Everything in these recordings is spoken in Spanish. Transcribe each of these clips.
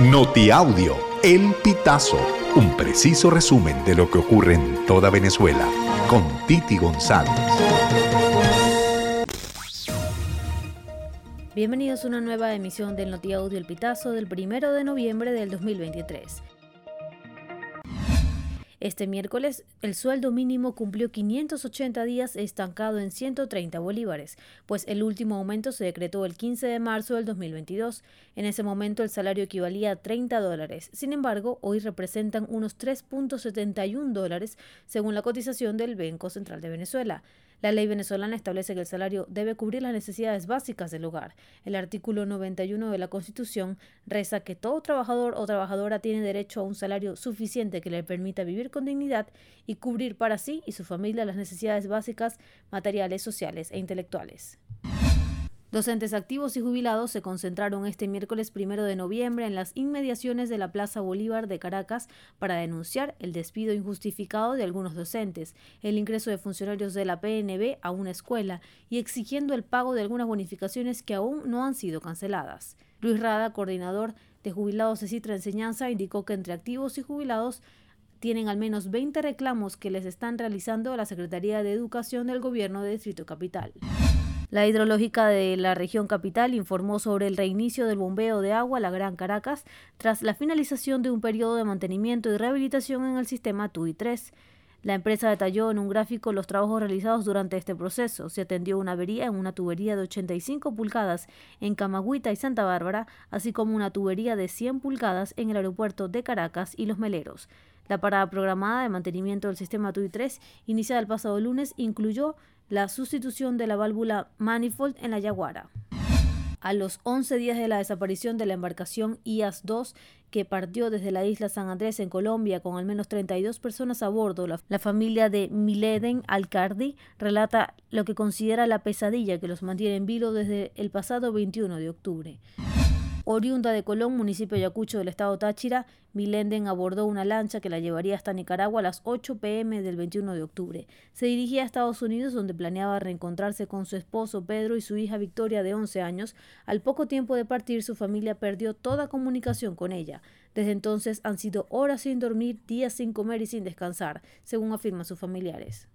Notiaudio, El Pitazo, un preciso resumen de lo que ocurre en toda Venezuela, con Titi González. Bienvenidos a una nueva emisión del Notiaudio El Pitazo del 1 de noviembre del 2023. Este miércoles, el sueldo mínimo cumplió 580 días estancado en 130 bolívares, pues el último aumento se decretó el 15 de marzo del 2022. En ese momento el salario equivalía a 30 dólares. Sin embargo, hoy representan unos 3.71 dólares según la cotización del Banco Central de Venezuela. La ley venezolana establece que el salario debe cubrir las necesidades básicas del hogar. El artículo 91 de la Constitución reza que todo trabajador o trabajadora tiene derecho a un salario suficiente que le permita vivir con dignidad y cubrir para sí y su familia las necesidades básicas materiales, sociales e intelectuales. Docentes activos y jubilados se concentraron este miércoles primero de noviembre en las inmediaciones de la Plaza Bolívar de Caracas para denunciar el despido injustificado de algunos docentes, el ingreso de funcionarios de la PNB a una escuela y exigiendo el pago de algunas bonificaciones que aún no han sido canceladas. Luis Rada, coordinador de jubilados de Citra Enseñanza, indicó que entre activos y jubilados tienen al menos 20 reclamos que les están realizando la Secretaría de Educación del Gobierno de Distrito Capital. La hidrológica de la región capital informó sobre el reinicio del bombeo de agua a la Gran Caracas tras la finalización de un periodo de mantenimiento y rehabilitación en el sistema TUI 3. La empresa detalló en un gráfico los trabajos realizados durante este proceso. Se atendió una avería en una tubería de 85 pulgadas en Camagüita y Santa Bárbara, así como una tubería de 100 pulgadas en el aeropuerto de Caracas y Los Meleros. La parada programada de mantenimiento del sistema TUI 3, iniciada el pasado lunes, incluyó la sustitución de la válvula manifold en la Yaguara. A los 11 días de la desaparición de la embarcación IAS-2, que partió desde la isla San Andrés en Colombia con al menos 32 personas a bordo, la, la familia de Mileden Alcardi relata lo que considera la pesadilla que los mantiene en vilo desde el pasado 21 de octubre. Oriunda de Colón, municipio de Ayacucho del estado Táchira, Milenden abordó una lancha que la llevaría hasta Nicaragua a las 8 pm del 21 de octubre. Se dirigía a Estados Unidos donde planeaba reencontrarse con su esposo Pedro y su hija Victoria de 11 años. Al poco tiempo de partir su familia perdió toda comunicación con ella. Desde entonces han sido horas sin dormir, días sin comer y sin descansar, según afirman sus familiares.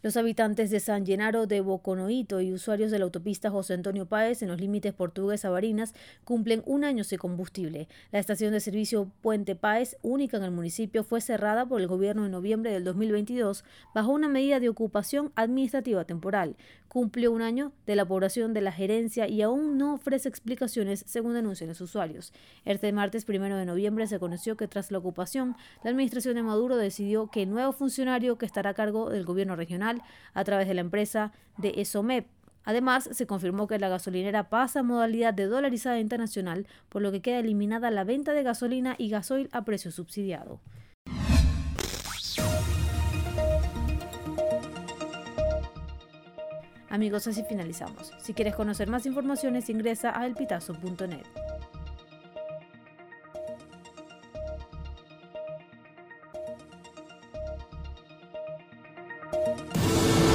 Los habitantes de San Llenaro de Boconoito y usuarios de la autopista José Antonio Páez en los límites portugués-Barinas cumplen un año sin combustible. La estación de servicio Puente Páez, única en el municipio, fue cerrada por el gobierno en noviembre del 2022 bajo una medida de ocupación administrativa temporal. Cumple un año de la población de la gerencia y aún no ofrece explicaciones según denuncian los usuarios. Este martes primero de noviembre se conoció que tras la ocupación, la administración de Maduro decidió que el nuevo funcionario que estará a cargo del gobierno regional a través de la empresa de ESOMEP. Además, se confirmó que la gasolinera pasa a modalidad de dolarizada internacional, por lo que queda eliminada la venta de gasolina y gasoil a precio subsidiado. Amigos, así finalizamos. Si quieres conocer más informaciones, ingresa a elpitazo.net.